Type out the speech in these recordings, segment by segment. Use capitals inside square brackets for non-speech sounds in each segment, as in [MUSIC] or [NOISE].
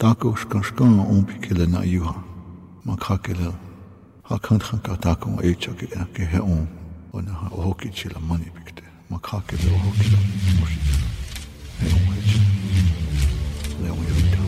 khapi. Tako shkan shkan ompi ke le na yuha. Ma khake le akan khaka tako e chake ke he on. O na ha o hoki chila mani pikte. Ma khake le o hoki la moshi chila. He on he chila. Le on yurita.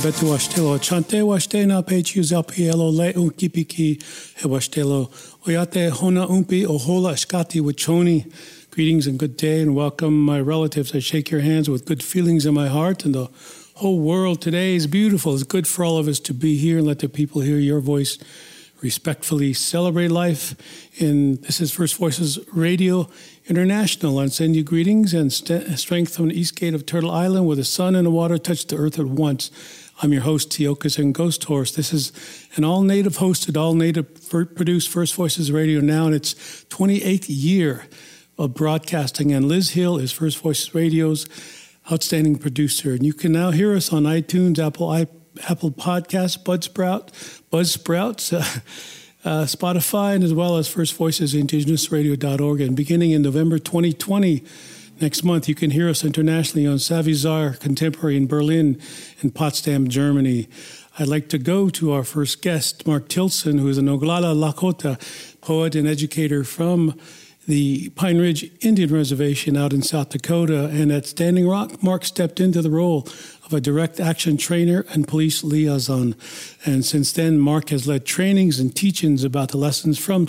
Chante washte na pechu zapielo le unkipiki he washtelo. Oyate hona umpi ohola wachoni greetings and good day and welcome my relatives. I shake your hands with good feelings in my heart and the whole world today is beautiful. It's good for all of us to be here and let the people hear your voice. Respectfully celebrate life and this is First Voices Radio International. I send you greetings and st- strength from the east gate of Turtle Island where the sun and the water touch the earth at once. I'm your host, Tiokasin Ghost Horse. This is an all native hosted, all native produced First Voices Radio now in its 28th year of broadcasting. And Liz Hill is First Voices Radio's outstanding producer. And you can now hear us on iTunes, Apple, I, Apple Podcasts, Budsprout, Buzzsprouts, [LAUGHS] uh, uh, Spotify, and as well as First Voices IndigenousRadio.org. And beginning in November 2020, Next month, you can hear us internationally on Savizar Contemporary in Berlin and Potsdam, Germany. I'd like to go to our first guest, Mark Tilson, who is an Oglala Lakota poet and educator from the Pine Ridge Indian Reservation out in South Dakota. And at Standing Rock, Mark stepped into the role of a direct action trainer and police liaison. And since then, Mark has led trainings and teachings about the lessons from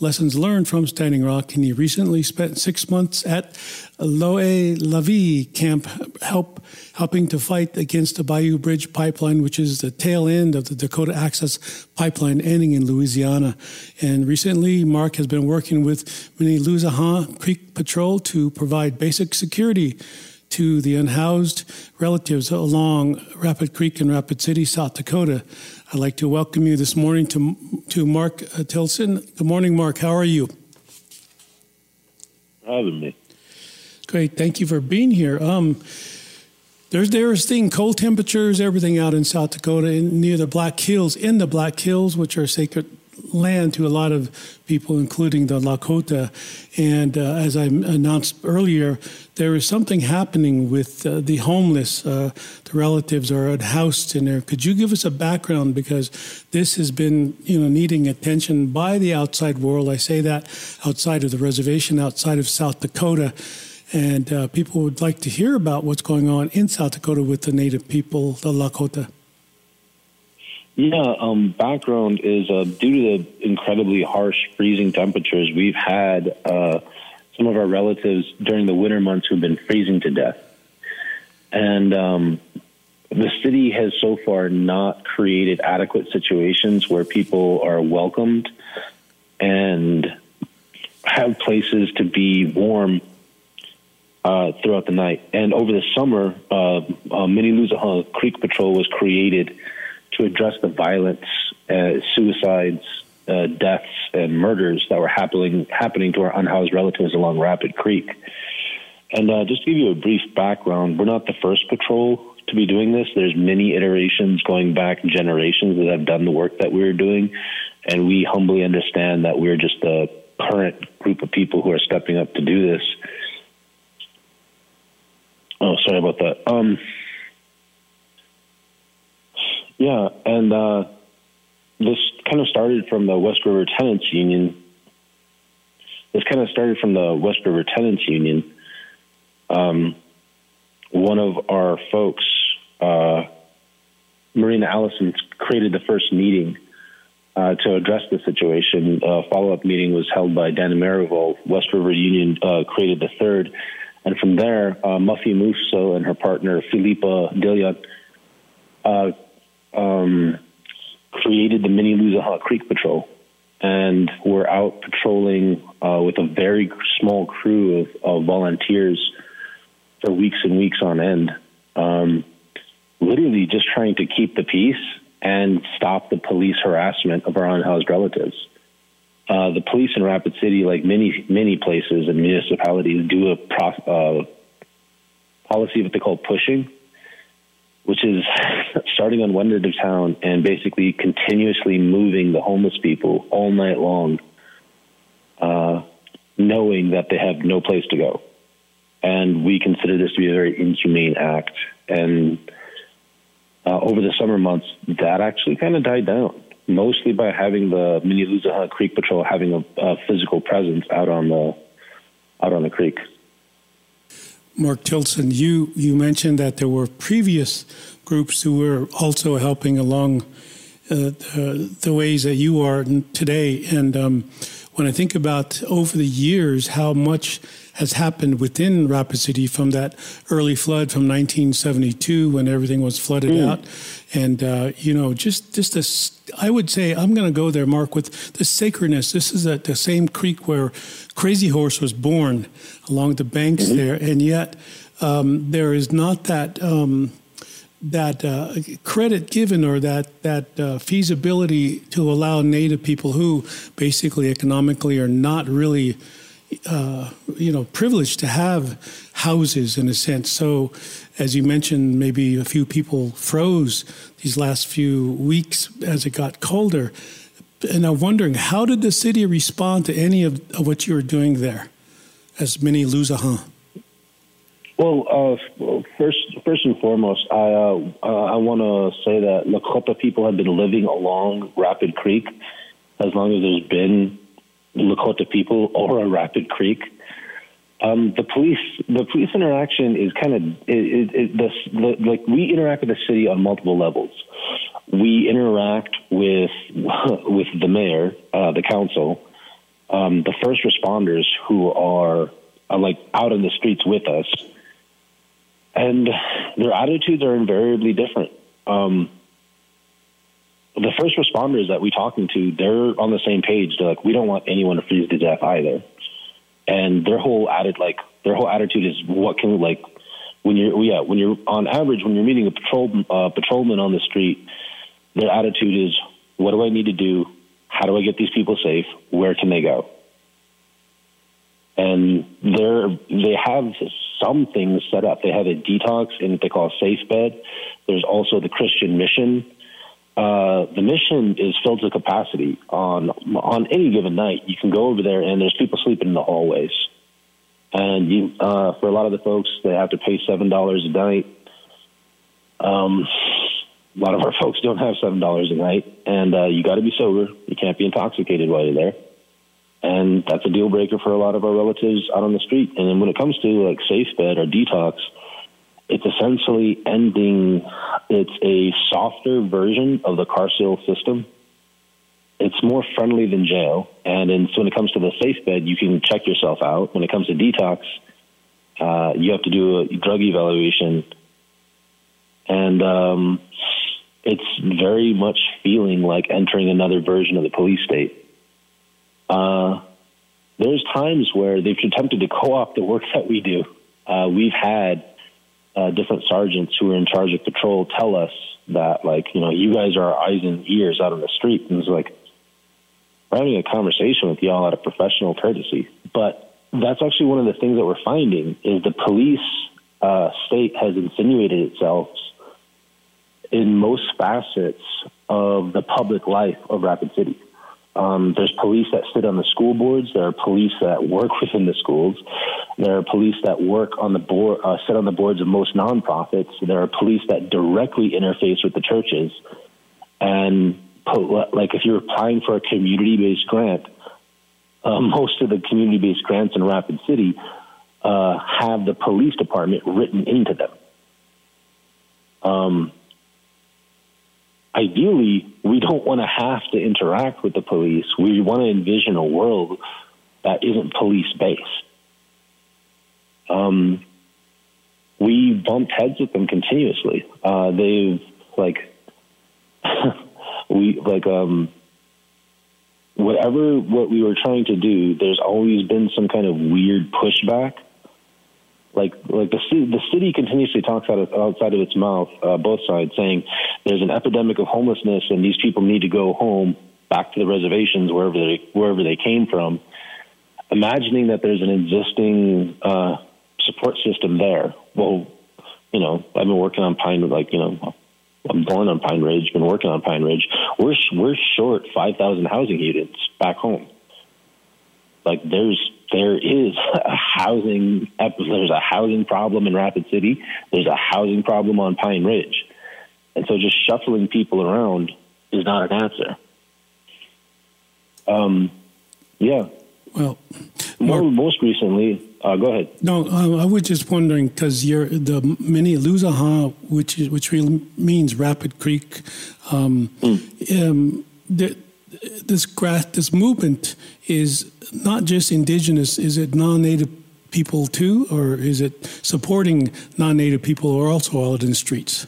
lessons learned from Standing Rock, and he recently spent six months at Loe Lavi camp, help helping to fight against the Bayou Bridge pipeline, which is the tail end of the Dakota Access Pipeline ending in Louisiana. And recently, Mark has been working with Mni Luzahan Creek Patrol to provide basic security to the unhoused relatives along Rapid Creek and Rapid City, South Dakota. I'd like to welcome you this morning to, to Mark uh, Tilson. Good morning, Mark. How are you? Having me. Great. Thank you for being here. Um, there's there's thing cold temperatures, everything out in South Dakota, in, near the Black Hills, in the Black Hills, which are sacred land to a lot of people, including the Lakota. And uh, as I announced earlier, there is something happening with uh, the homeless. Uh, the relatives are housed in there. Could you give us a background because this has been, you know, needing attention by the outside world. I say that outside of the reservation, outside of South Dakota. And uh, people would like to hear about what's going on in South Dakota with the native people, the Lakota. Yeah, um, background is uh, due to the incredibly harsh freezing temperatures, we've had uh, some of our relatives during the winter months who've been freezing to death. And um, the city has so far not created adequate situations where people are welcomed and have places to be warm uh, throughout the night. And over the summer, uh, uh, Creek Patrol was created to address the violence, uh, suicides, uh, deaths, and murders that were happening happening to our unhoused relatives along Rapid Creek. And uh, just to give you a brief background, we're not the first patrol to be doing this. There's many iterations going back generations that have done the work that we're doing, and we humbly understand that we're just a current group of people who are stepping up to do this. Oh, sorry about that. Um, yeah, and uh, this kind of started from the West River Tenants Union. This kind of started from the West River Tenants Union. Um, one of our folks, uh, Marina Allison, created the first meeting uh, to address the situation. A follow up meeting was held by Dan Marival. West River Union uh, created the third. And from there, uh, Muffy Musso and her partner, Philippa Dillion, uh, um, created the Mini Luzahanga Creek Patrol. And we're out patrolling uh, with a very small crew of, of, volunteers for weeks and weeks on end, um, literally just trying to keep the peace and stop the police harassment of our unhoused relatives. Uh, the police in Rapid City, like many many places and municipalities, do a uh, policy what they call pushing, which is starting on one end of town and basically continuously moving the homeless people all night long, uh, knowing that they have no place to go. And we consider this to be a very inhumane act. And uh, over the summer months, that actually kind of died down mostly by having the Luzahanga Creek Patrol having a, a, physical presence out on the out on the creek. Mark Tilson, you you mentioned that there were previous groups who were also helping along uh, the, ways that you are today, and um, when I think about over the years how much has happened within Rapid City from that early flood from 1972 when everything was flooded mm. out, and uh, you know just just this. I would say I'm going to go there, Mark, with the sacredness. This is at the same creek where Crazy Horse was born, along the banks mm-hmm. there, and yet um, there is not that. Um, that uh, credit given or that that uh, feasibility to allow Native people who basically economically are not really uh, you know, privileged to have houses in a sense. So, as you mentioned, maybe a few people froze these last few weeks as it got colder. And I'm wondering, how did the city respond to any of, of what you were doing there, as Mini Luzahanga? Well, uh, first, first and foremost, I uh, uh, I want to say that Lakota people have been living along Rapid Creek as long as there's been Lakota people or a Rapid Creek. Um, the police, the police interaction is kind of the, like we interact with the city on multiple levels. We interact with [LAUGHS] with the mayor, uh, the council, um, the first responders who are, are like out in the streets with us, and their attitudes are invariably different. Um, the first responders that we're talking to, they're on the same page. They're like, we don't want anyone to freeze to death either. And their whole added like their whole attitude is what can like when you're yeah when you're on average when you're meeting a patrol uh, patrolman on the street, their attitude is what do I need to do? How do I get these people safe? Where can they go? And they're they have some things set up. They have a detox and they call a safe bed. There's also the Christian mission uh, the mission is filled to capacity on on any given night. You can go over there and there's people sleeping in the hallways, and you uh, for a lot of the folks they have to pay seven dollars a night. Um, a lot of our [LAUGHS] folks don't have seven dollars a night, and uh, you got to be sober. You can't be intoxicated while you're there, and that's a deal breaker for a lot of our relatives out on the street. And then when it comes to like safe bed or detox it's essentially ending, it's a softer version of the carceral system. It's more friendly than jail. And then, so when it comes to the safe bed, you can check yourself out. When it comes to detox, uh, you have to do a drug evaluation. and um, it's very much feeling like entering another version of the police state. Uh, there's times where they've attempted to co-opt the work [LAUGHS] that we do. Uh, we've had uh, different sergeants who are in charge of patrol tell us that, like, you know, you guys are our eyes and ears out on the street, and it's like we're having a conversation with y'all out of professional courtesy. But that's actually one of the things that we're finding is the police uh, state has insinuated itself in most facets of the public life of Rapid City. Um, there's police that sit on the school boards. There are police that work [LAUGHS] within the schools. There are police that work on the board, uh, sit on the boards of most nonprofits. There are police that directly interface with the churches. And like if you're applying for a community-based grant, uh, [LAUGHS] most of the community-based grants in Rapid City uh, have the police department written into them. Um, ideally, we don't want to have to interact with the police. We want to envision a world that isn't police based. Um, we bumped heads with them continuously. Uh, they've like [LAUGHS] we like um whatever what we were trying to do. There's always been some kind of weird pushback like like the city, the city continuously talks out of, outside of its mouth, uh, both sides, saying there's an epidemic of homelessness and these people need to go home back to the reservations wherever they wherever they came from. Imagining that there's an existing uh, support system there. Well, you know, I've been working on Pine, like you know, I'm born on Pine Ridge, been working on Pine Ridge. We're we're short 5,000 housing units back home. Like there's there is a housing there's a housing problem in Rapid City. There's a housing problem on Pine Ridge, and so just shuffling people around is not an answer. Um, yeah. Well, more, most recently, uh, go ahead. No, uh, I was just wondering because you're the Mini Luzaha, which is, which really means Rapid Creek. Um, mm. um, the, this grass, this movement is not just indigenous. Is it non-native people too, or is it supporting non-native people who are also out in the streets?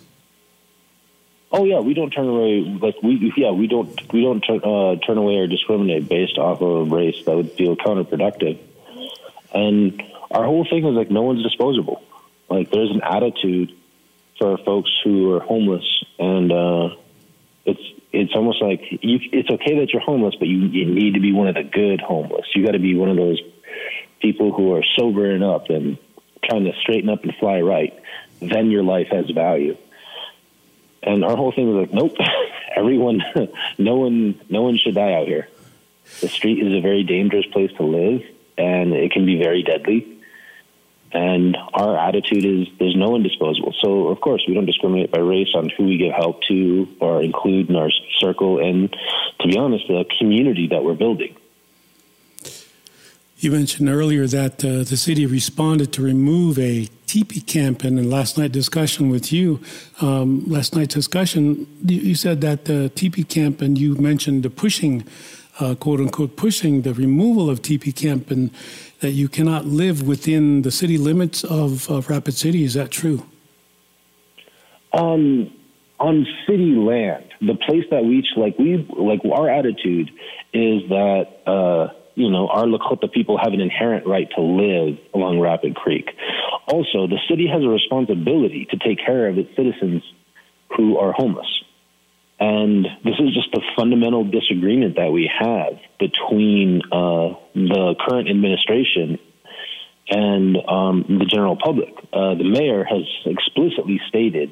Oh yeah, we don't turn away. Like we, yeah, we don't we don't turn, uh, turn away or discriminate based off of race. That would feel counterproductive. And our whole thing is like no one's disposable. Like there's an attitude for folks who are homeless, and uh, it's it's almost like you, it's okay that you're homeless, but you, you need to be one of the good homeless. You got to be one of those people who are sobering up and trying to straighten up and fly right. Then your life has value. And our whole thing was like, nope, [LAUGHS] everyone, [LAUGHS] no one, no one should die out here. The street is a very dangerous place to live, and it can be very deadly. And our attitude is there's no one disposable. So, of course, we don't discriminate by race on who we give help to or include in our circle. And to be honest, the community that we're building. You mentioned earlier that uh, the city responded to remove a teepee camp. And in last night's discussion with you, um, last night's discussion, you, you said that the teepee camp, and you mentioned the pushing uh, quote unquote, pushing the removal of TP camp and that you cannot live within the city limits of, of Rapid City. Is that true? Um, on city land, the place that we like, we like our attitude is that uh, you know our Lakota people have an inherent right to live along Rapid Creek. Also, the city has a responsibility to take care of its citizens who are homeless. And this is just the fundamental disagreement that we have between uh, the current administration and um, the general public. Uh, the mayor has explicitly stated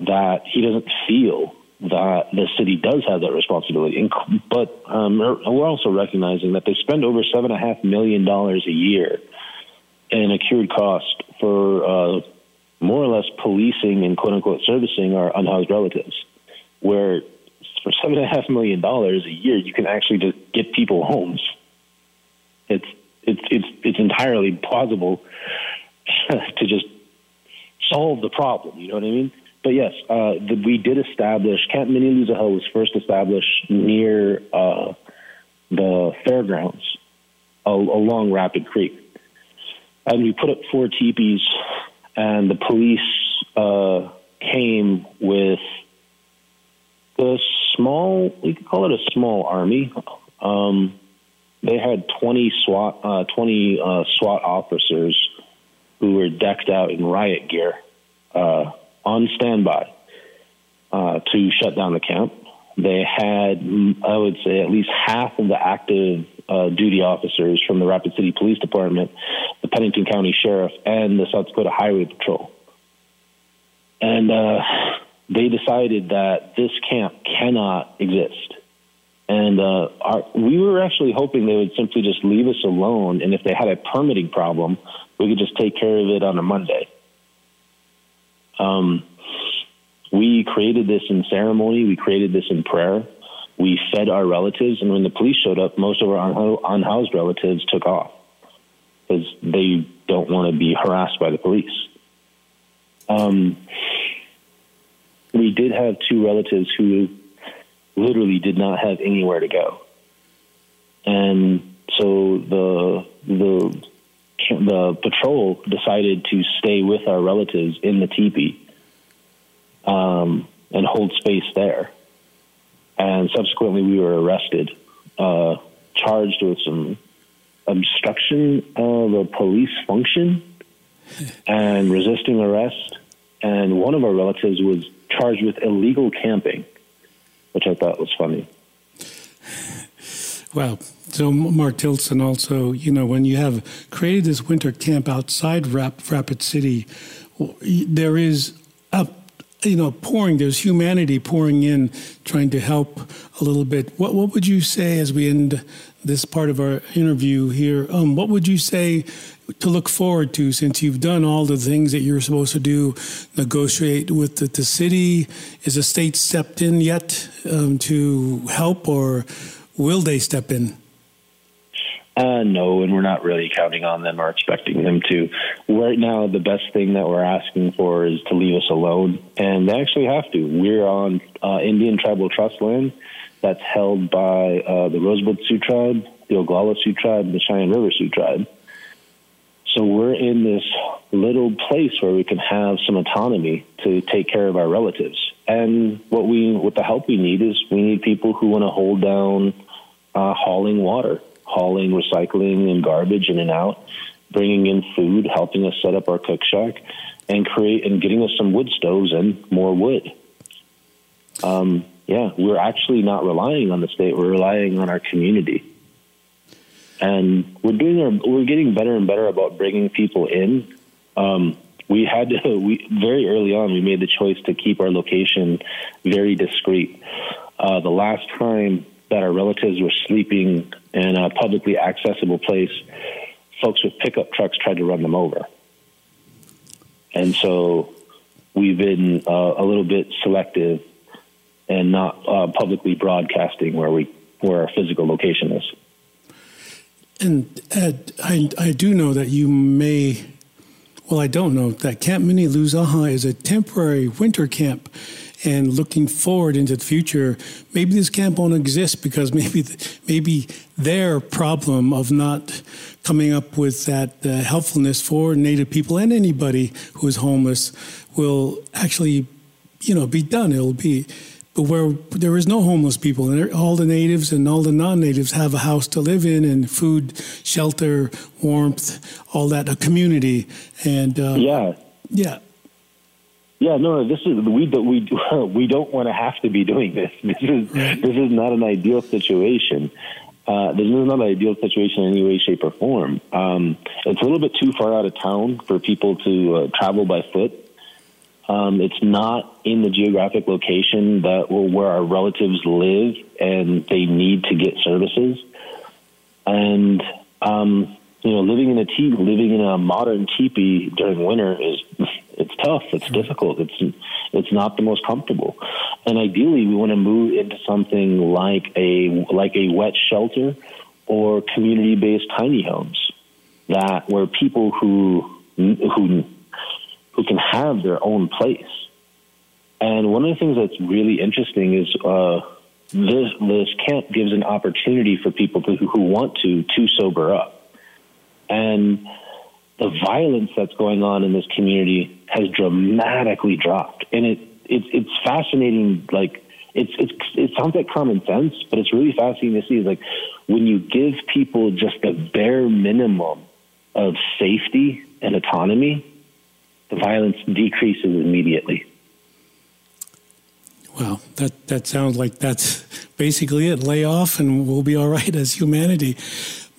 that he doesn't feel that the city does have that responsibility. But um, we're also recognizing that they spend over seven and a half million dollars a year in accrued cost for uh, more or less policing and quote unquote servicing our unhoused relatives where for seven and a half million dollars a year, you can actually just get people homes. It's it's it's it's entirely plausible [LAUGHS] to just solve the problem. You know what I mean? But yes, uh, the, we did establish Camp Mini Luzaha was first established near uh, the fairgrounds along Rapid Creek, and we put up four teepees, and the police uh, came with the small, we could call it a small army. Um, they had 20 SWAT, uh, 20 uh, SWAT officers who were decked out in riot gear uh, on standby uh, to shut down the camp. They had, I would say, at least half of the active uh, duty officers from the Rapid City Police Department, the Pennington County Sheriff, and the South Dakota Highway Patrol. And uh, they decided that this camp cannot exist. And uh, our, we were actually hoping they would simply just leave us alone, and if they had a permitting problem, we could just take care of it on a Monday. Um, we created this in ceremony. We created this in prayer. We fed our relatives, and when the police showed up, most of our unhoused relatives took off because they don't want to be harassed by the police. Um, we did have two relatives who literally did not have anywhere to go, and so the the the patrol decided to stay with our relatives in the teepee um, and hold space there. And subsequently, we were arrested, uh, charged with some obstruction of a police function and resisting arrest. And one of our relatives was charged with illegal camping, which I thought was funny. [LAUGHS] Wow. So, Mark Tilson, also, you know, when you have created this winter camp outside Rap- Rapid City, there is you know, pouring, there's humanity pouring in, trying to help a little bit. What, what would you say as we end this part of our interview here? Um, what would you say to look forward to since you've done all the things that you're supposed to do, negotiate with the, the city? Is the state stepped in yet um, to help, or will they step in? Uh, no, and we're not really counting on them or expecting them to. Right now, the best thing that we're asking for is to leave us alone, and they actually have to. We're on uh, Indian tribal trust land that's held by uh, the Rosebud Sioux tribe, the Oglala Sioux tribe, the Cheyenne River Sioux tribe. So we're in this little place where we can have some autonomy to take care of our relatives. And what we, what the help we need is we need people who want to hold down uh, hauling water hauling recycling and garbage in and out, bringing in food, helping us set up our cook shack, and create and getting us some wood stoves and more wood. Um, yeah, we're actually not relying on the state; we're relying on our community, and we're doing our we're getting better and better about bringing people in. Um, we had to [LAUGHS] we very early on we made the choice to keep our location very discreet. Uh, the last time that our relatives were sleeping in a publicly accessible place, folks with pickup trucks tried to run them over. And so we've been uh, a little bit selective and not uh, publicly broadcasting where we where our physical location is. And Ed, I, I do know that you may, well, I don't know that Camp Miniluzahha is a temporary winter camp and looking forward into the future, maybe this camp won't exist because maybe maybe their problem of not coming up with that uh, helpfulness for Native people and anybody who is homeless will actually, you know, be done. It'll be. But where there is no homeless people, and all the natives and all the non-natives have a house to live in, and food, shelter, warmth, all that, a community, and uh, yeah, yeah, yeah, no, this is we do, we [LAUGHS] we don't want to have to be doing this. This is this is not an ideal situation. Uh, this is not an ideal situation in any way, shape, or form. Um, it's a little bit too far out of town for people to uh, travel by foot. Um, it's not in the geographic location that where our relatives live, and they need to get services. And um, you know, living in a teepee, living in a modern teepee during winter is it's tough. It's difficult. It's it's not the most comfortable. And ideally, we want to move into something like a like a wet shelter or community based tiny homes that where people who who who can have their own place. And one of the things that's really interesting is uh, this this camp gives an opportunity for people to, who want to to sober up and the violence that's going on in this community has dramatically dropped, and it it's it's fascinating. Like it's it's it sounds like common sense, but it's really fascinating to see. Is like when you give people just the bare minimum of safety and autonomy, the violence decreases immediately. Well, that that sounds like that's basically it. Lay off, and we'll be all right as humanity.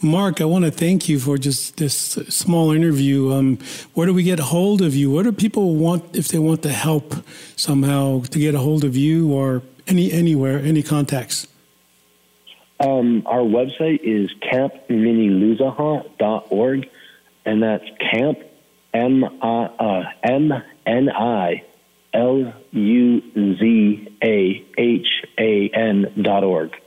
Mark, I want to thank you for just this small interview. Um, where do we get a hold of you? What do people want if they want to help somehow to get a hold of you or any anywhere, any contacts? Um, our website is campmniluzahan.org, and that's camp m i uh, m n i l u z a h a n dot org.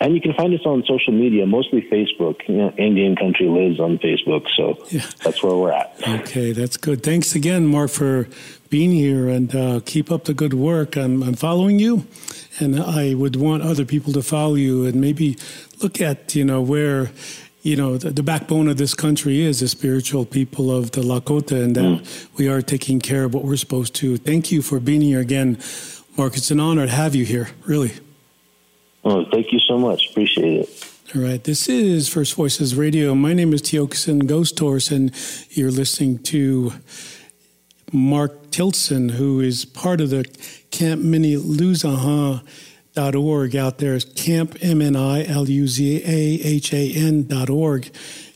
And you can find us on social media, mostly Facebook. You know, Indian Country lives on Facebook, so yeah. that's where we're at. Okay, that's good. Thanks again, Mark, for being here, and uh, keep up the good work. I'm, I'm following you, and I would want other people to follow you, and maybe look at you know where you know the, the, backbone of this country is the spiritual people of the Lakota, and that mm. we are taking care of what we're supposed to. Thank you for being here again, Mark. It's an honor to have you here. Really. Oh, thank you so much. Appreciate it. All right. This is First Voices Radio. My name is Tiokasin Ghost Horse, and you're listening to Mark Tilson, who is part of the Camp Mni Luzahan dot org out there is camp m n i l u z a h a n dot org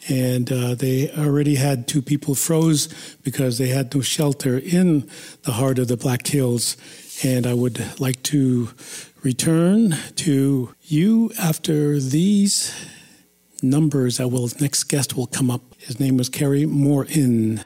and uh, they already had two people froze because they had no shelter in the heart of the Black Hills. And I would like to return to you after these numbers that will next guest will come up. His name was Kerry Morin.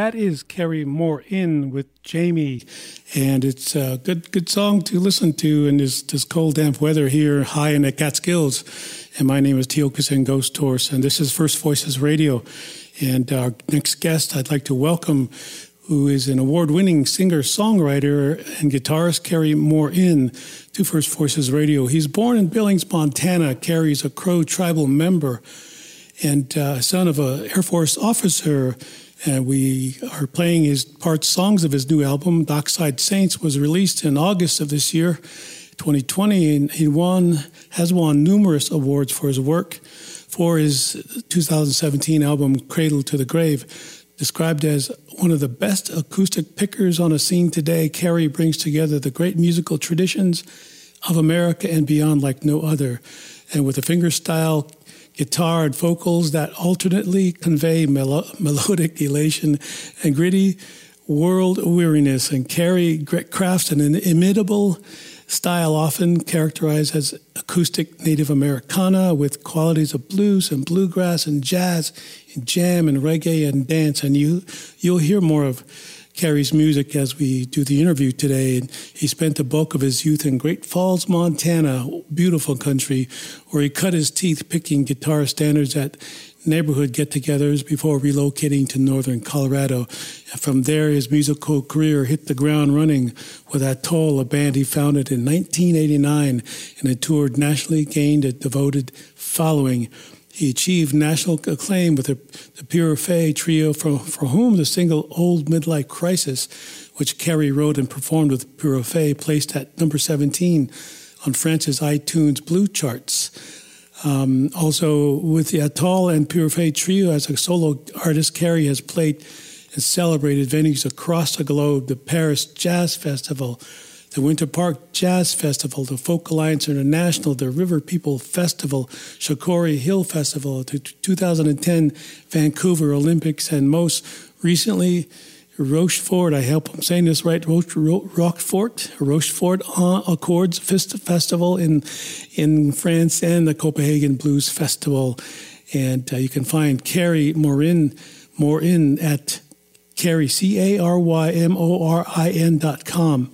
That is Cary Morin with Jamie, and it's a good good song to listen to in this, this cold, damp weather here high in the Catskills. And my name is Tiokasin Ghost Horse, and this is First Voices Radio. And our next guest, I'd like to welcome, who is an award-winning singer-songwriter and guitarist, Cary Morin, to First Voices Radio. He's born in Billings, Montana. Cary's a Crow tribal member and uh, son of an Air Force officer and we are playing his part songs of his new album dockside saints was released in august of this year 2020 and he won has won numerous awards for his work. For his 2017 album cradle to the grave described as one of the best acoustic pickers on a scene today Cary brings together the great musical traditions of america and beyond like no other. And with a fingerstyle guitar and vocals that alternately convey melo- melodic elation and gritty world weariness and Cary crafts an imitable style often characterized as acoustic Native Americana with qualities of blues and bluegrass and jazz and jam and reggae and dance. And you, you'll hear more of Cary's music as we do the interview today. And he spent the bulk of his youth in Great Falls, Montana, beautiful country, where he cut his teeth picking guitar standards at neighborhood get togethers before relocating to northern Colorado. From there, his musical career hit the ground running with Atoll, a band he founded in 1989 and had toured nationally, gained a devoted following. He achieved national acclaim with the, the Pura Fé trio, for, for whom the single Old Midlife Crisis, which Cary wrote and performed with Pura Fé, placed at number 17 on France's iTunes Blue charts. Um, also, with the Atoll and Pura Fé trio as a solo artist, Cary has played and celebrated venues across the globe the Paris Jazz Festival, the Winter Park Jazz Festival, the Folk Alliance International, the River People Festival, Shakori Hill Festival, the 2010 Vancouver Olympics, and most recently, Rochefort, I hope I'm saying this right, Roche, Rochefort, Rochefort Accords Festival in, in France, and the Copenhagen Blues Festival. And uh, you can find Cary Morin, Morin at Cary, C A R Y M O R I N dot com.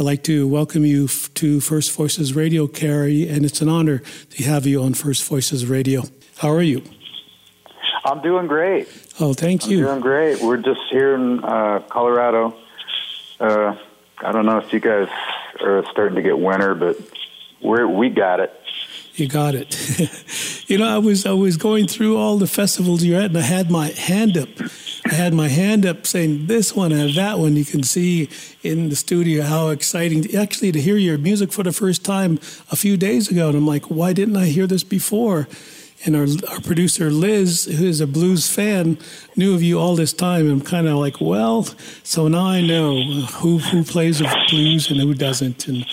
I'd like to welcome you to First Voices Radio, Cary, and it's an honor to have you on First Voices Radio. How are you? I'm doing great. Oh, thank you. I'm doing great. We're just here in uh, Colorado. Uh, I don't know if you guys are starting to get winter, but we're we got it. You got it. [LAUGHS] you know, I was I was going through all the festivals you're at, and I had my hand up. Had my hand up saying this one and that one. You can see in the studio how exciting actually to hear your music for the first time a few days ago. And I'm like, why didn't I hear this before? And our, our producer Liz, who is a blues fan, knew of you all this time. I'm kind of like, well, so now I know who who plays blues and who doesn't. And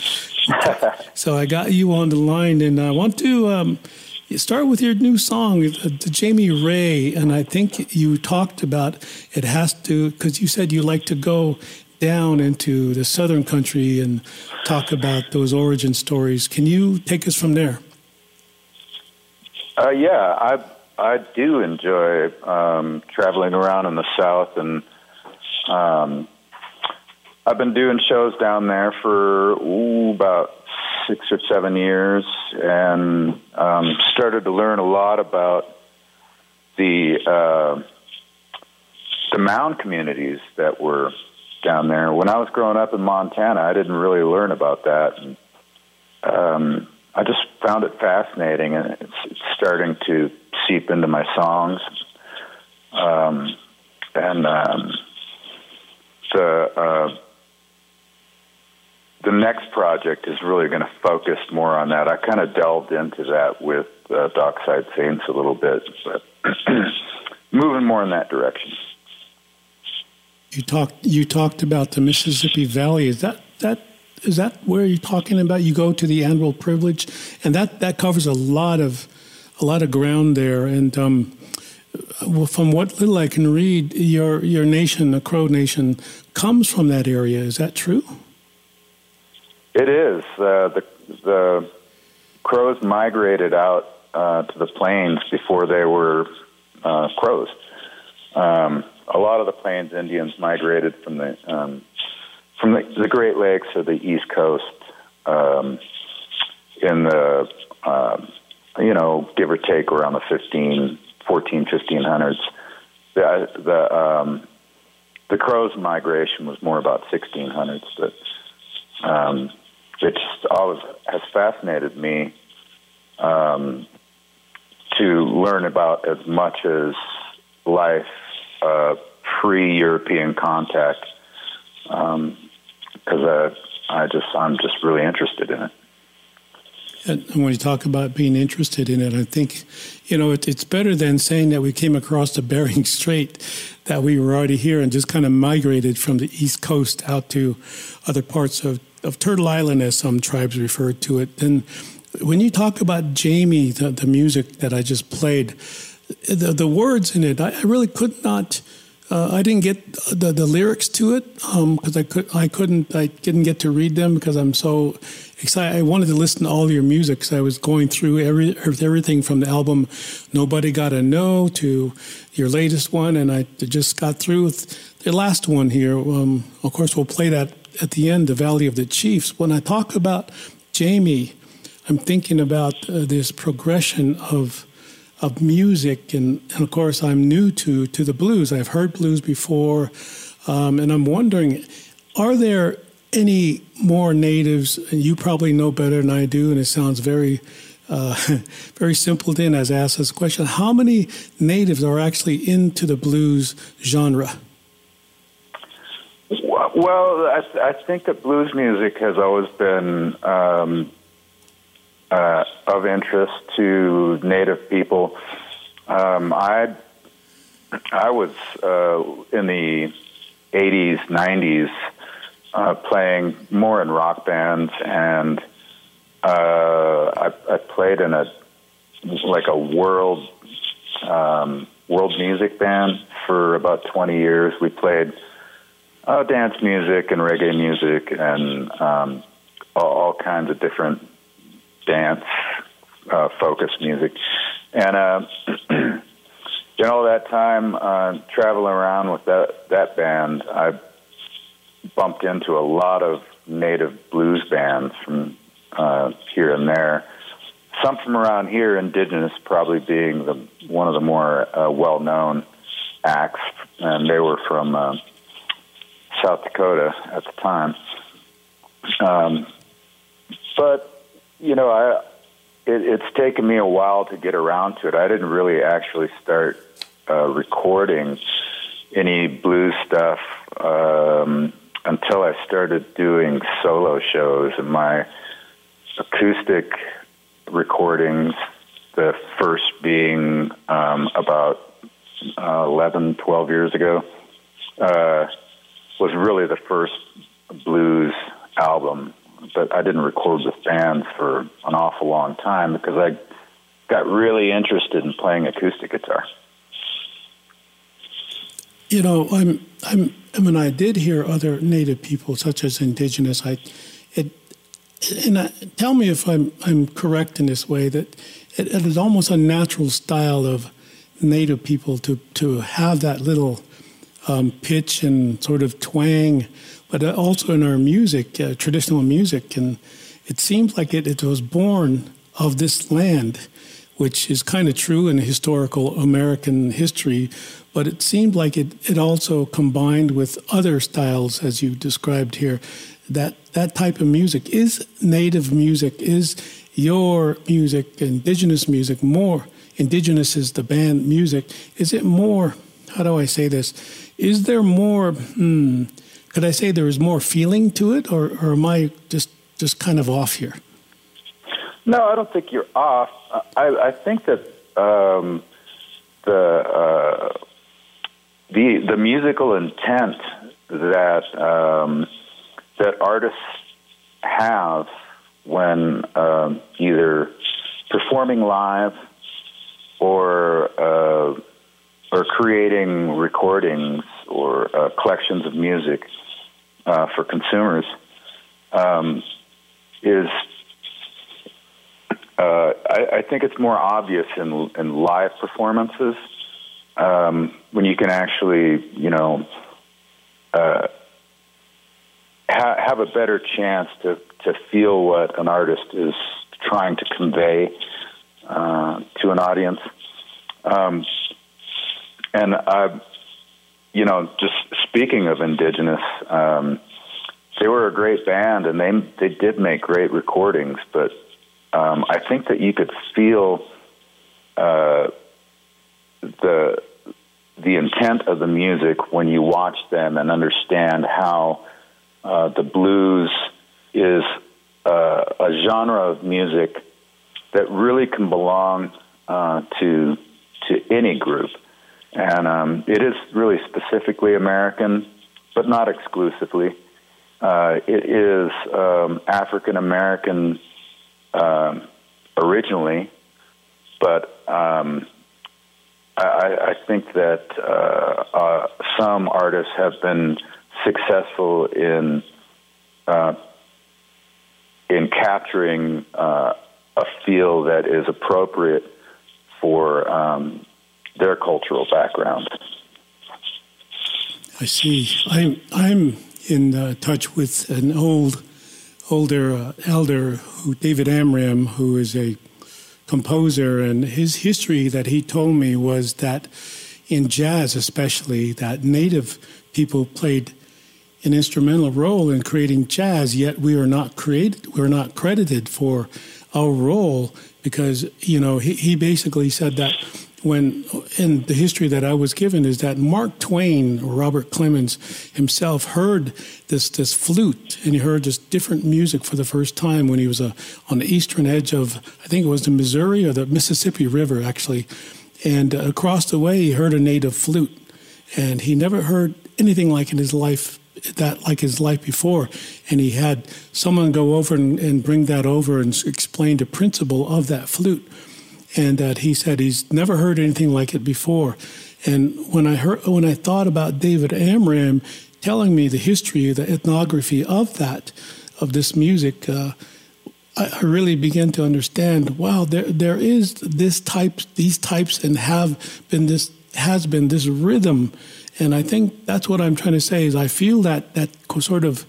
[LAUGHS] so I got you on the line, and I want to um, start with your new song, the, the Jamie Ray. And I think you talked about it has to because you said you like to go down into the southern country and talk about those origin stories. Can you take us from there? Uh, yeah, I I do enjoy um, traveling around in the South, and um, I've been doing shows down there for ooh, about six or seven years, and um, started to learn a lot about the uh, the mound communities that were down there. When I was growing up in Montana, I didn't really learn about that. And, um, I just found it fascinating, and it's, it's starting to seep into my songs. Um, and um, the uh, the next project is really going to focus more on that. I kind of delved into that with uh, Dockside Saints a little bit, but [CLEARS THROAT] moving more in that direction. You talked. You talked about the Mississippi Valley. Is that that is that where you're talking about? You go to the annual privilege, and that that covers a lot of a lot of ground there. And um, from what little I can read, your your nation, the Crow Nation, comes from that area. Is that true? It is. Uh, the the crows migrated out uh, to the plains before they were uh, crows. Um, a lot of the Plains Indians migrated from the um, from the, the Great Lakes or the East Coast um, in the uh, you know give or take around the 15, 14, 1500s. The the um, the Crows migration was more about 1600s, but um, it just always has fascinated me um, to learn about as much as life uh, pre-European contact because um, uh, I just I'm just really interested in it. And when you talk about being interested in it, I think, you know, it, it's better than saying that we came across the Bering [LAUGHS] Strait, that we were already here and just kind of migrated from the East Coast out to other parts of, of Turtle Island, as some tribes refer to it. And when you talk about Jamie, the, the music that I just played, the, the words in it, I, I really could not. Uh, I didn't get the, the lyrics to it because um, I could I couldn't I didn't get to read them because I'm so excited. I wanted to listen to all your music because I was going through every everything from the album Nobody Gotta Know to your latest one, and I just got through with the last one here. Um, of course, we'll play that at the end, the Valley of the Chiefs. When I talk about Jamie, I'm thinking about uh, this progression of of music, and, and, of course, I'm new to to the blues. I've heard blues before, um, and I'm wondering, are there any more natives? And you probably know better than I do, and it sounds very. Uh, [LAUGHS] very simple. Then, as asked this question, how many natives are actually into the blues genre? Well, I, I think that blues music has always been um, uh, of interest to Native people. Um, I I was uh, in the '80s, '90s, uh, playing more in rock bands, and uh, I, I played in a like a world um, world music band for about 20 years. We played uh, dance music and reggae music and um, all, all kinds of different dance uh, focused music. And uh, [CLEARS THROAT] you know, that time uh, traveling around with that that band, I bumped into a lot of native blues bands from uh, here and there. Some from around here, indigenous probably being the one of the more uh, well known acts, and they were from uh, South Dakota at the time. Um, but you know, I it, it's taken me a while to get around to it. I didn't really actually start uh, recording any blues stuff um, until I started doing solo shows and my acoustic recordings. The first being um, about uh, 11, 12 years ago, uh, was really the first blues album but I didn't record with bands for an awful long time because I got really interested in playing acoustic guitar. You know, I'm, I'm, I mean, I did hear other Native people, such as Indigenous. I, it, and I, tell me if I'm, I'm correct in this way that it, it is almost a natural style of Native people to, to have that little um, pitch and sort of twang but uh, also in our music, uh, traditional music. And it seems like it, it was born of this land, which is kind of true in historical American history, but it seemed like it, it also combined with other styles, as you described here. That, that type of music is native music, is your music, indigenous music, more. Indigenous is the band music. Is it more, how do I say this? Is there more, hmm, could I say there is more feeling to it, or, or am I just just kind of off here? No, I don't think you're off. I, I think that um, the uh, the the musical intent that um, that artists have when um, either performing live or uh, or creating recordings or uh, collections of music uh, for consumers um, is uh, I, I, think it's more obvious in, in live performances um, when you can actually, you know, uh, ha- have a better chance to to feel what an artist is trying to convey uh, to an audience. Um, and I, you know, just speaking of indigenous, um, they were a great band, and they they did make great recordings. But um, I think that you could feel uh, the the intent of the music when you watch them and understand how uh, the blues is uh, a genre of music that really can belong uh, to to any group, and um, it is really specifically American, but not exclusively. Uh, it is um, African American um, originally, but um, I, I think that uh, uh, some artists have been successful in uh, in capturing uh, a feel that is appropriate for um, their cultural background. I see. I'm I'm in uh, touch with an old older uh, elder who David Amram, who is a composer, and his history that he told me was that in jazz, especially, that native people played an instrumental role in creating jazz, yet we are not created, we're not credited for our role because you know he, he basically said that when in the history that I was given is that Mark Twain, Robert Clemens himself, heard this this flute and he heard this different music for the first time when he was uh, on the eastern edge of I think it was the Missouri or the Mississippi River actually, and uh, across the way he heard a native flute, and he never heard anything like in his life that like his life before. And he had someone go over and, and bring that over and explain the principle of that flute and that he said he's never heard anything like it before. And when I heard, when I thought about David Amram telling me the history, the ethnography of that, of this music, uh, I, I, really began to understand. Wow, there there is this type, these types, and have been this has been this rhythm, and I think that's what I'm trying to say is I feel that that sort of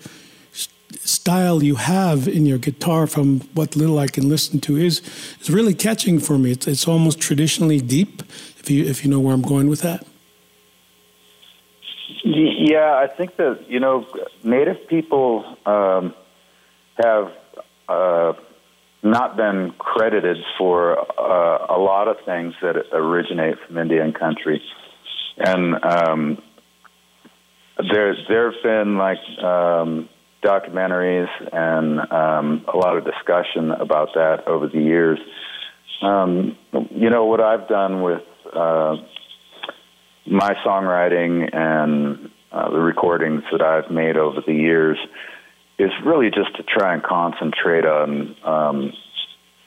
style you have in your guitar from what little I can listen to is is really catching for me. It's, it's almost traditionally deep, if you if you know where I'm going with that. Yeah, I think that you know Native people um, have uh, not been credited for uh, a lot of things that originate from Indian country, and um, there there have been like. Um, documentaries and um, a lot of discussion about that over the years. Um, you know, what I've done with uh, my songwriting and uh, the recordings that I've made over the years is really just to try and concentrate on um,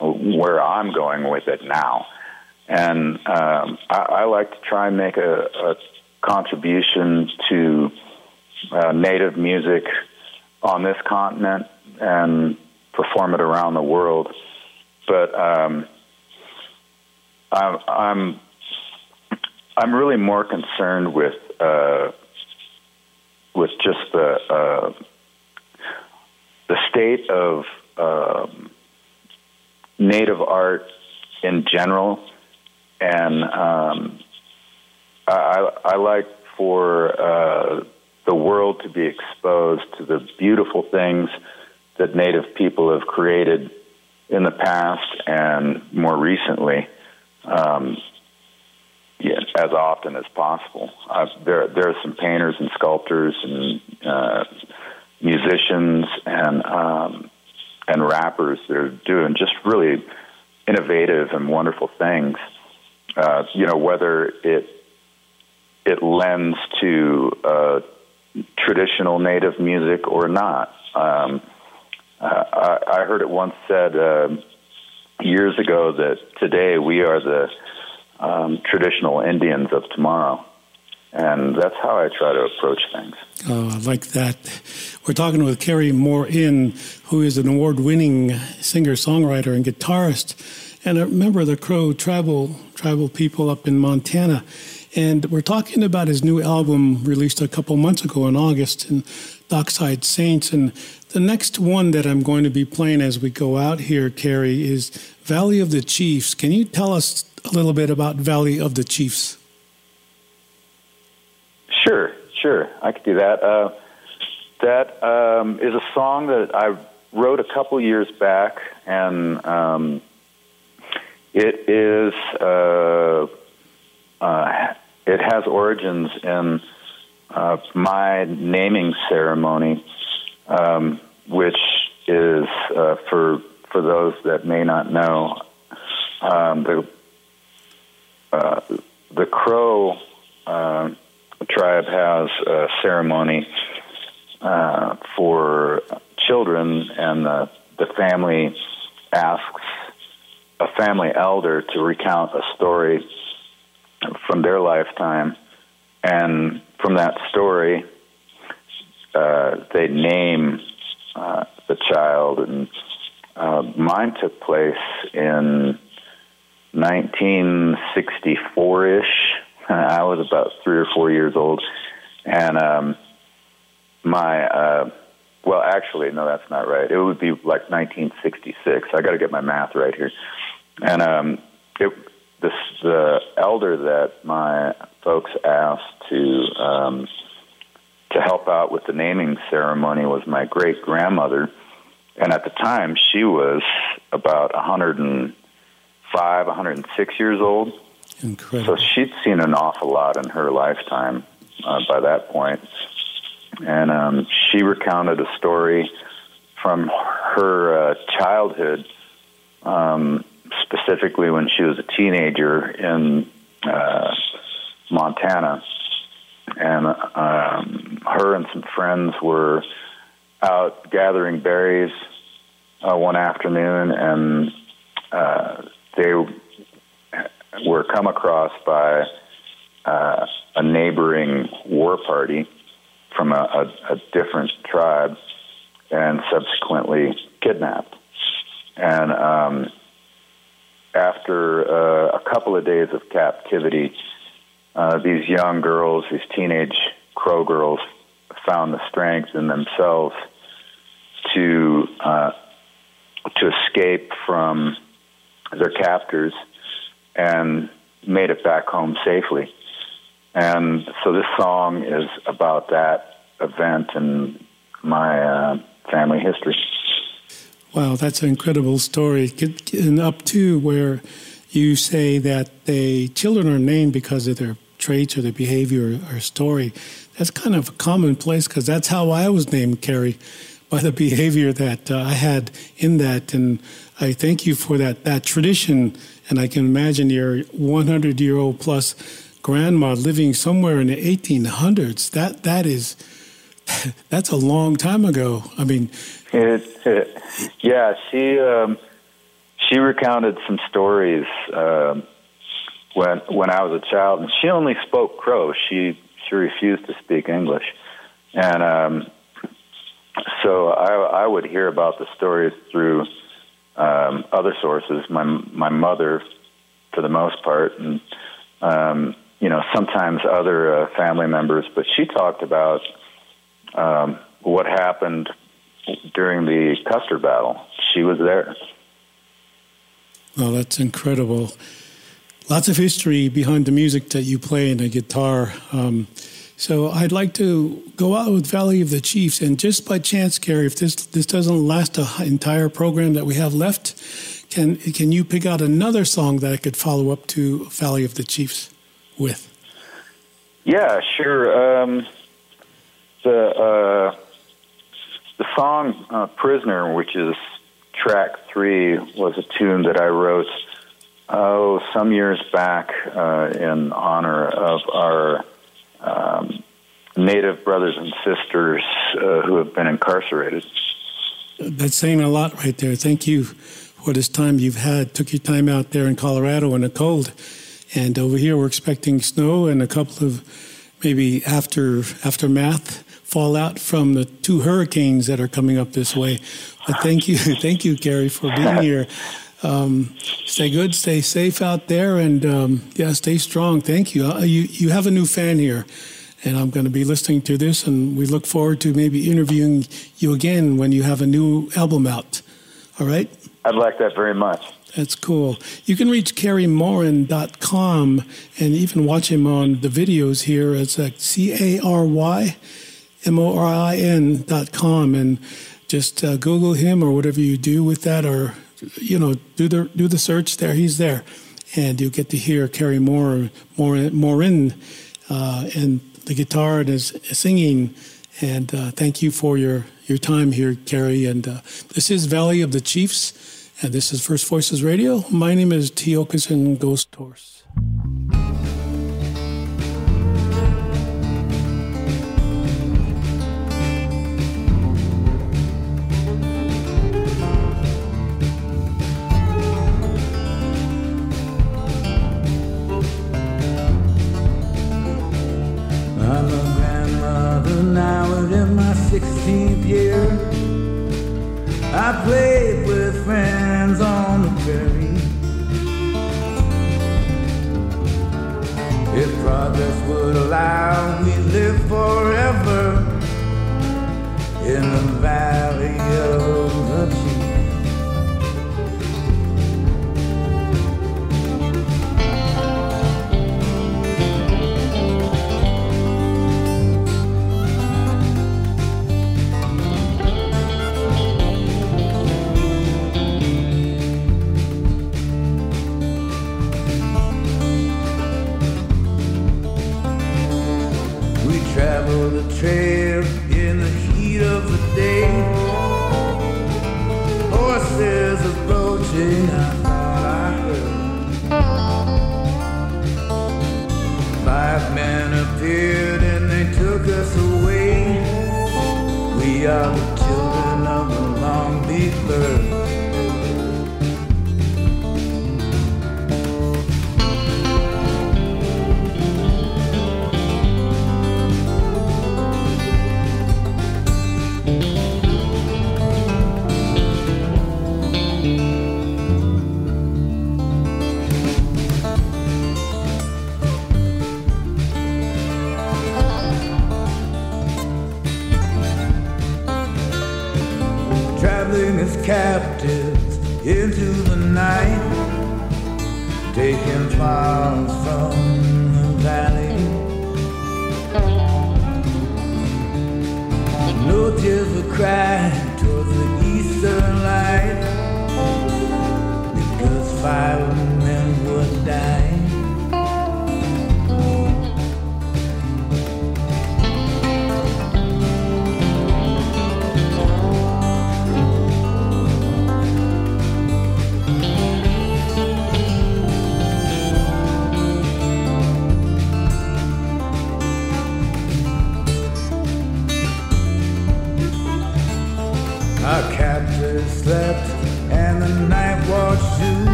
where I'm going with it now. And um, I, I like to try and make a, a contribution to uh, native music on this continent and perform it around the world. But um, I'm, I'm I'm really more concerned with uh, with just the uh, the state of um, native art in general, and um, I, I like for uh, the world to be exposed to the beautiful things that Native people have created in the past and more recently, um, yeah, as often as possible. Uh, there, there are some painters and sculptors and uh, musicians and um, and rappers that are doing just really innovative and wonderful things. Uh, you know, whether it it lends to uh, traditional native music or not. Um, uh, I, I heard it once said uh, years ago that today we are the um, traditional Indians of tomorrow. And that's how I try to approach things. Oh, I like that. We're talking with Cary Morin, who is an award winning singer, songwriter, and guitarist, and a member of the Crow tribal, tribal people up in Montana. And we're talking about his new album released a couple months ago in August in Dockside Saints. And the next one that I'm going to be playing as we go out here, Cary, is Valley of the Chiefs. Can you tell us a little bit about Valley of the Chiefs? Sure, sure. I could do that. Uh, that um, is a song that I wrote a couple years back, and um, it is uh, uh, it has origins in uh, my naming ceremony, um, which is uh, for for those that may not know um, the uh, the Crow uh, tribe has a ceremony uh, for children, and the, the family asks a family elder to recount a story from their lifetime, and from that story, uh, they name uh, the child. And uh, mine took place in 1964 ish. [LAUGHS] I was about three or four years old, and um, my uh, well, actually, no, that's not right. It would be like 1966. I got to get my math right here. And um, it, this the elder that my folks asked to um, to help out with the naming ceremony was my great grandmother, and at the time she was about 105, 106 years old. Incredible. So she'd seen an awful lot in her lifetime uh, by that point and um, she recounted a story from her uh, childhood, um, specifically when she was a teenager in uh, Montana, and um, her and some friends were out gathering berries uh, one afternoon, and uh, they were come across by uh, a neighboring war party from a, a, a different tribe and subsequently kidnapped. And um, after uh, a couple of days of captivity, uh, these young girls, these teenage crow girls, found the strength in themselves to uh, to escape from their captors and made it back home safely. And so this song is about that event in my uh, family history. Wow, that's an incredible story. And up to where you say that the children are named because of their traits or their behavior or story. That's kind of commonplace because that's how I was named, Cary, by the [LAUGHS] behavior that uh, I had in that. And I thank you for that that tradition. And I can imagine your 100 year old plus grandma living somewhere in the 1800s. That that is that's a long time ago. I mean, it, it, yeah, she um, she recounted some stories uh, when when I was a child, and she only spoke Crow. She she refused to speak English, and um, so I, I would hear about the stories through um, other sources. My my mother, for the most part, and um, you know, sometimes other uh, family members, but she talked about um, what happened during the Custer battle. She was there. Well, that's incredible. Lots of history behind the music that you play and the guitar. Um, so I'd like to go out with Valley of the Chiefs, and just by chance, Cary, if this this doesn't last an entire program that we have left, can can you pick out another song that I could follow up to Valley of the Chiefs? with? Yeah, sure. Um, the uh, the song uh, "Prisoner," which is track three, was a tune that I wrote oh some years back uh, in honor of our um, Native brothers and sisters uh, who have been incarcerated. That's saying a lot right there. Thank you for this time you've had. Took your time out there in Colorado in the cold and over here, we're expecting snow and a couple of maybe after aftermath fallout from the two hurricanes that are coming up this way. But thank you, [LAUGHS] thank you, Gary, for being here. Um, stay good, stay safe out there, and um, yeah, stay strong. Thank you. Uh, you. You have a new fan here, and I'm going to be listening to this, and we look forward to maybe interviewing you again when you have a new album out. All right? I'd like that very much. That's cool. You can reach CaryMorin.com and even watch him on the videos here. It's like C A R Y M O R I N dot com. And just uh, Google him or whatever you do with that, or, you know, do the, do the search there. He's there. And you'll get to hear Cary Moore, Morin, Morin uh, and the guitar and his singing. And uh, thank you for your, your time here, Cary. And uh, this is Valley of the Chiefs. And this is First Voices Radio. My name is Tiokasin Ghost Horse. And in my 16th year. I played with friends on the prairie. If progress would allow, we live forever in the valley of the chief.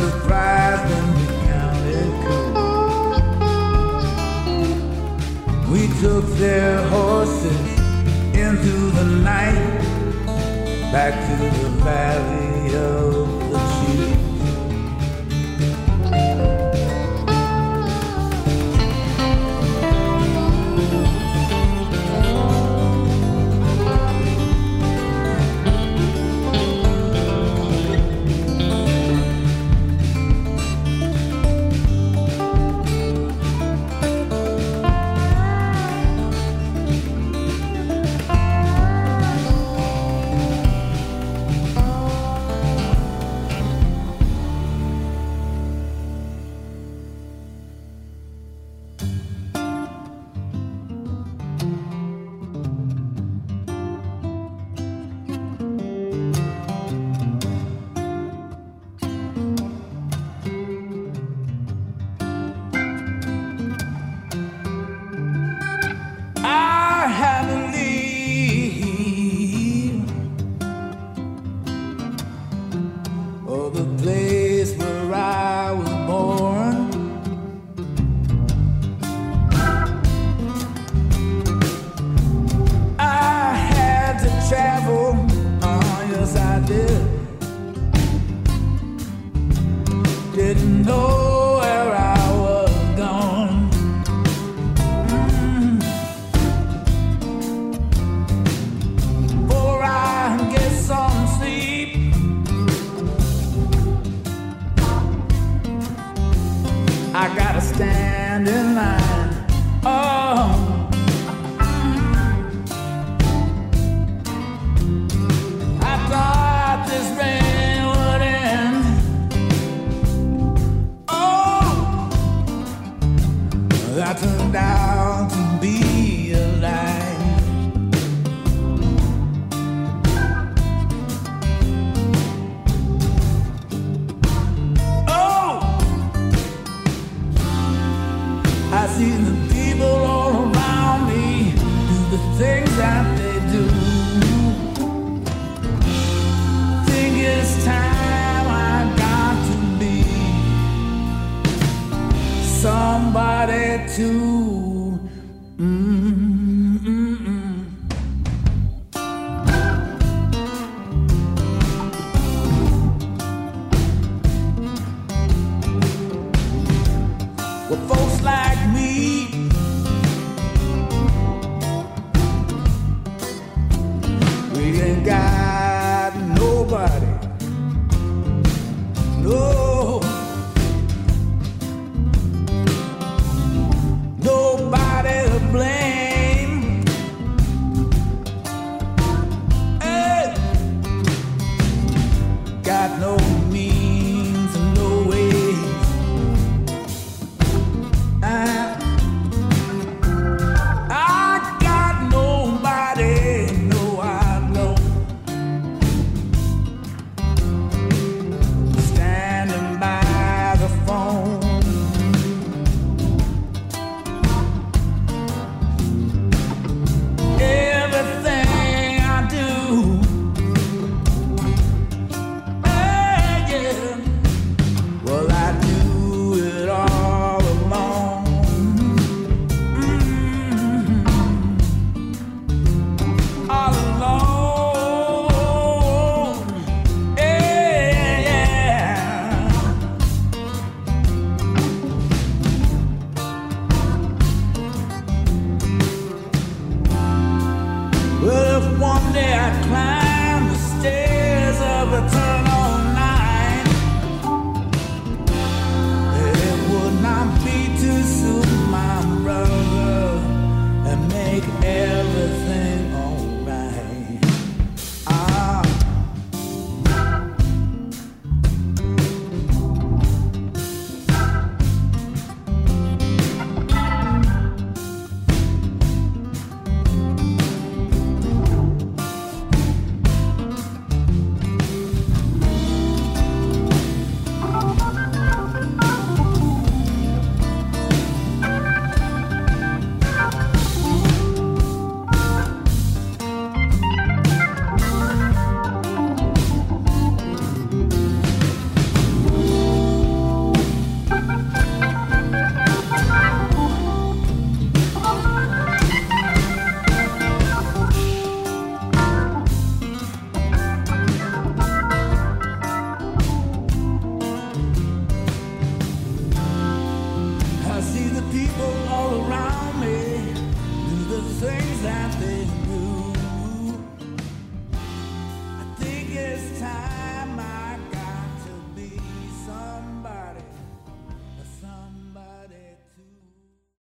Surprised we. We took their horses into the night, back to the valley of